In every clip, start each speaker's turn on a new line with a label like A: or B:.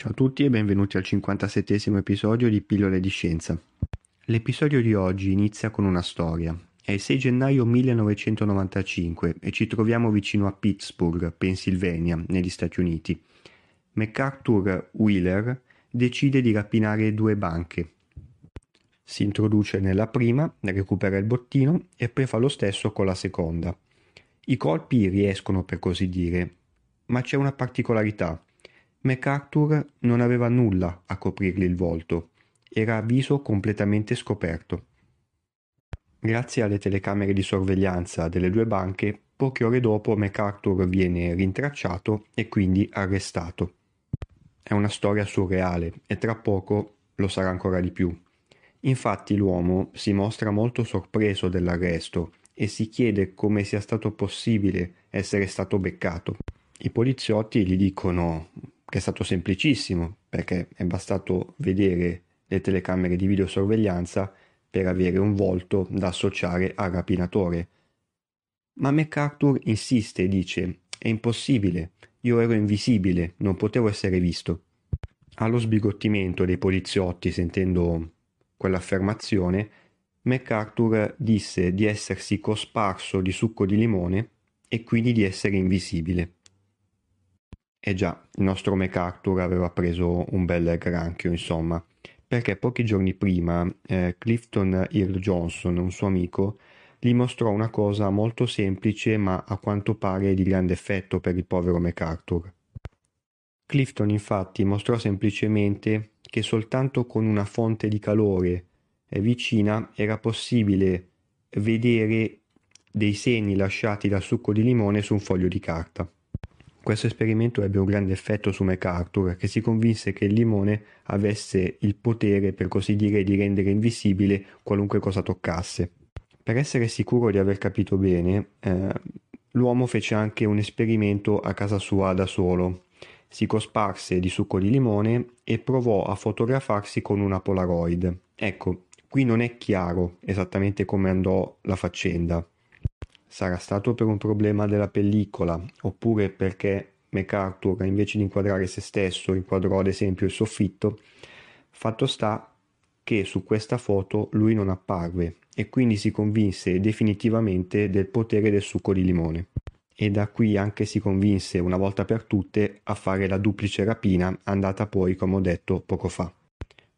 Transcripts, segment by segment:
A: Ciao a tutti e benvenuti al 57 episodio di Pillole di Scienza. L'episodio di oggi inizia con una storia. È il 6 gennaio 1995 e ci troviamo vicino a Pittsburgh, Pennsylvania, negli Stati Uniti. MacArthur Wheeler decide di rapinare due banche. Si introduce nella prima, recupera il bottino e poi fa lo stesso con la seconda. I colpi riescono per così dire, ma c'è una particolarità. MacArthur non aveva nulla a coprirgli il volto, era a viso completamente scoperto. Grazie alle telecamere di sorveglianza delle due banche, poche ore dopo MacArthur viene rintracciato e quindi arrestato. È una storia surreale e tra poco lo sarà ancora di più. Infatti l'uomo si mostra molto sorpreso dell'arresto e si chiede come sia stato possibile essere stato beccato. I poliziotti gli dicono che è stato semplicissimo perché è bastato vedere le telecamere di videosorveglianza per avere un volto da associare al rapinatore. Ma MacArthur insiste e dice è impossibile, io ero invisibile, non potevo essere visto. Allo sbigottimento dei poliziotti sentendo quell'affermazione, MacArthur disse di essersi cosparso di succo di limone e quindi di essere invisibile. Eh già, il nostro MacArthur aveva preso un bel granchio, insomma, perché pochi giorni prima eh, Clifton Earl Johnson, un suo amico, gli mostrò una cosa molto semplice ma a quanto pare di grande effetto per il povero MacArthur. Clifton infatti mostrò semplicemente che soltanto con una fonte di calore vicina era possibile vedere dei segni lasciati dal succo di limone su un foglio di carta. Questo esperimento ebbe un grande effetto su MacArthur, che si convinse che il limone avesse il potere, per così dire, di rendere invisibile qualunque cosa toccasse. Per essere sicuro di aver capito bene, eh, l'uomo fece anche un esperimento a casa sua da solo. Si cosparse di succo di limone e provò a fotografarsi con una Polaroid. Ecco, qui non è chiaro esattamente come andò la faccenda. Sarà stato per un problema della pellicola, oppure perché MacArthur, invece di inquadrare se stesso, inquadrò ad esempio il soffitto. Fatto sta che su questa foto lui non apparve e quindi si convinse definitivamente del potere del succo di limone. E da qui anche si convinse una volta per tutte a fare la duplice rapina andata poi, come ho detto poco fa.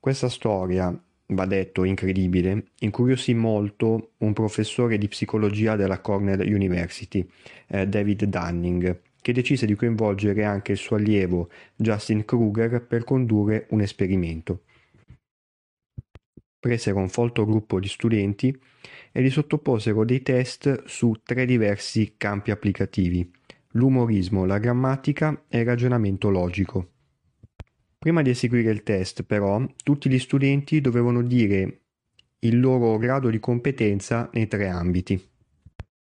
A: Questa storia va detto incredibile, incuriosì molto un professore di psicologia della Cornell University, eh, David Dunning, che decise di coinvolgere anche il suo allievo Justin Kruger per condurre un esperimento. Presero un folto gruppo di studenti e li sottoposero dei test su tre diversi campi applicativi, l'umorismo, la grammatica e il ragionamento logico. Prima di eseguire il test, però, tutti gli studenti dovevano dire il loro grado di competenza nei tre ambiti.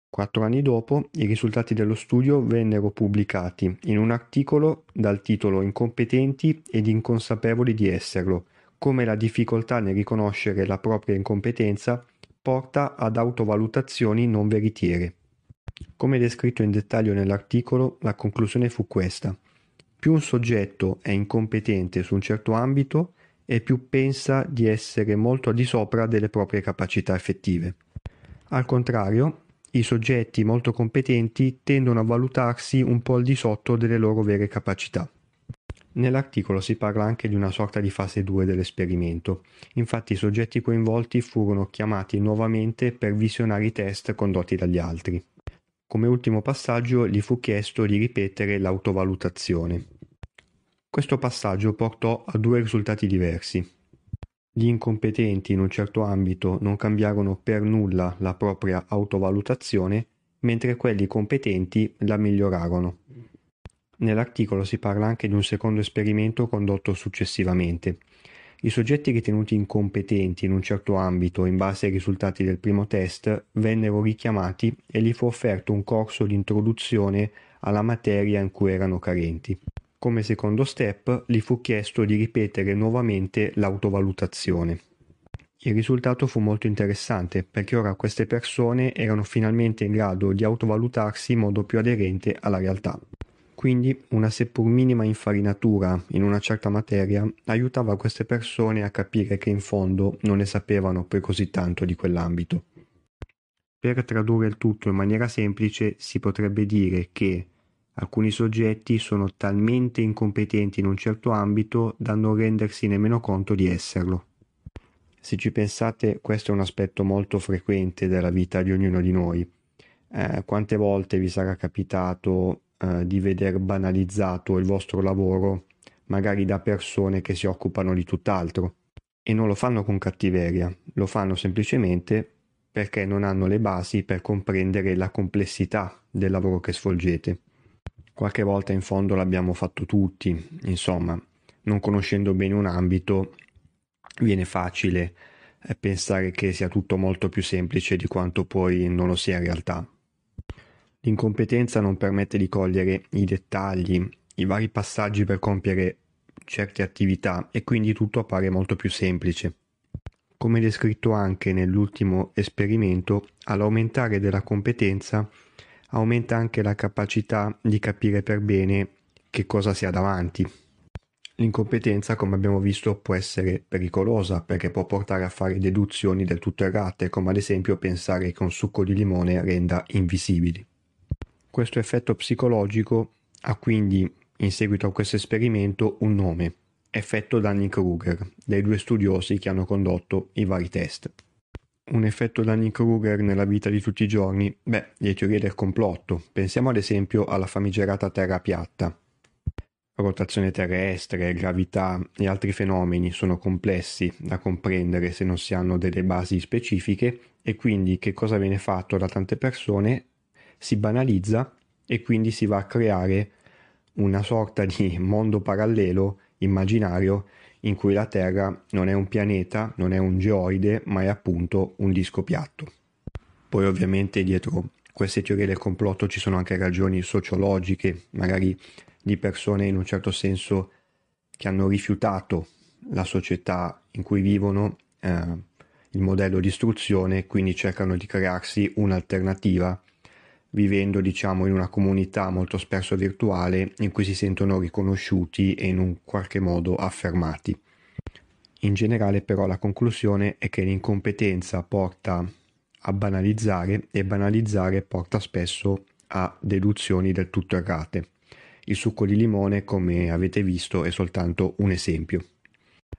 A: Quattro anni dopo, i risultati dello studio vennero pubblicati in un articolo dal titolo Incompetenti ed inconsapevoli di esserlo, come la difficoltà nel riconoscere la propria incompetenza porta ad autovalutazioni non veritiere. Come descritto in dettaglio nell'articolo, la conclusione fu questa. Più un soggetto è incompetente su un certo ambito e più pensa di essere molto al di sopra delle proprie capacità effettive. Al contrario, i soggetti molto competenti tendono a valutarsi un po' al di sotto delle loro vere capacità. Nell'articolo si parla anche di una sorta di fase 2 dell'esperimento, infatti i soggetti coinvolti furono chiamati nuovamente per visionare i test condotti dagli altri. Come ultimo passaggio gli fu chiesto di ripetere l'autovalutazione. Questo passaggio portò a due risultati diversi. Gli incompetenti in un certo ambito non cambiarono per nulla la propria autovalutazione, mentre quelli competenti la migliorarono. Nell'articolo si parla anche di un secondo esperimento condotto successivamente. I soggetti ritenuti incompetenti in un certo ambito in base ai risultati del primo test vennero richiamati e gli fu offerto un corso di introduzione alla materia in cui erano carenti. Come secondo step gli fu chiesto di ripetere nuovamente l'autovalutazione. Il risultato fu molto interessante perché ora queste persone erano finalmente in grado di autovalutarsi in modo più aderente alla realtà. Quindi una seppur minima infarinatura in una certa materia aiutava queste persone a capire che in fondo non ne sapevano poi così tanto di quell'ambito. Per tradurre il tutto in maniera semplice si potrebbe dire che alcuni soggetti sono talmente incompetenti in un certo ambito da non rendersi nemmeno conto di esserlo. Se ci pensate, questo è un aspetto molto frequente della vita di ognuno di noi. Eh, quante volte vi sarà capitato eh, di veder banalizzato il vostro lavoro magari da persone che si occupano di tutt'altro e non lo fanno con cattiveria, lo fanno semplicemente perché non hanno le basi per comprendere la complessità del lavoro che svolgete. Qualche volta in fondo l'abbiamo fatto tutti, insomma, non conoscendo bene un ambito viene facile eh, pensare che sia tutto molto più semplice di quanto poi non lo sia in realtà. L'incompetenza non permette di cogliere i dettagli, i vari passaggi per compiere certe attività e quindi tutto appare molto più semplice. Come descritto anche nell'ultimo esperimento, all'aumentare della competenza aumenta anche la capacità di capire per bene che cosa si ha davanti. L'incompetenza, come abbiamo visto, può essere pericolosa perché può portare a fare deduzioni del tutto errate, come ad esempio pensare che un succo di limone renda invisibili. Questo effetto psicologico ha quindi, in seguito a questo esperimento, un nome, effetto Dunning-Kruger, dei due studiosi che hanno condotto i vari test. Un effetto Dunning-Kruger nella vita di tutti i giorni? Beh, le teorie del complotto. Pensiamo ad esempio alla famigerata Terra piatta. Rotazione terrestre, gravità e altri fenomeni sono complessi da comprendere se non si hanno delle basi specifiche e quindi che cosa viene fatto da tante persone si banalizza e quindi si va a creare una sorta di mondo parallelo immaginario in cui la Terra non è un pianeta, non è un geoide, ma è appunto un disco piatto. Poi ovviamente dietro queste teorie del complotto ci sono anche ragioni sociologiche, magari di persone in un certo senso che hanno rifiutato la società in cui vivono, eh, il modello di istruzione, quindi cercano di crearsi un'alternativa vivendo diciamo in una comunità molto spesso virtuale in cui si sentono riconosciuti e in un qualche modo affermati. In generale però la conclusione è che l'incompetenza porta a banalizzare e banalizzare porta spesso a deduzioni del tutto errate. Il succo di limone, come avete visto, è soltanto un esempio.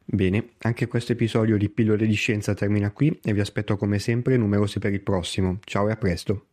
A: Bene, anche questo episodio di Pillole di Scienza termina qui e vi aspetto come sempre numerosi per il prossimo. Ciao e a presto!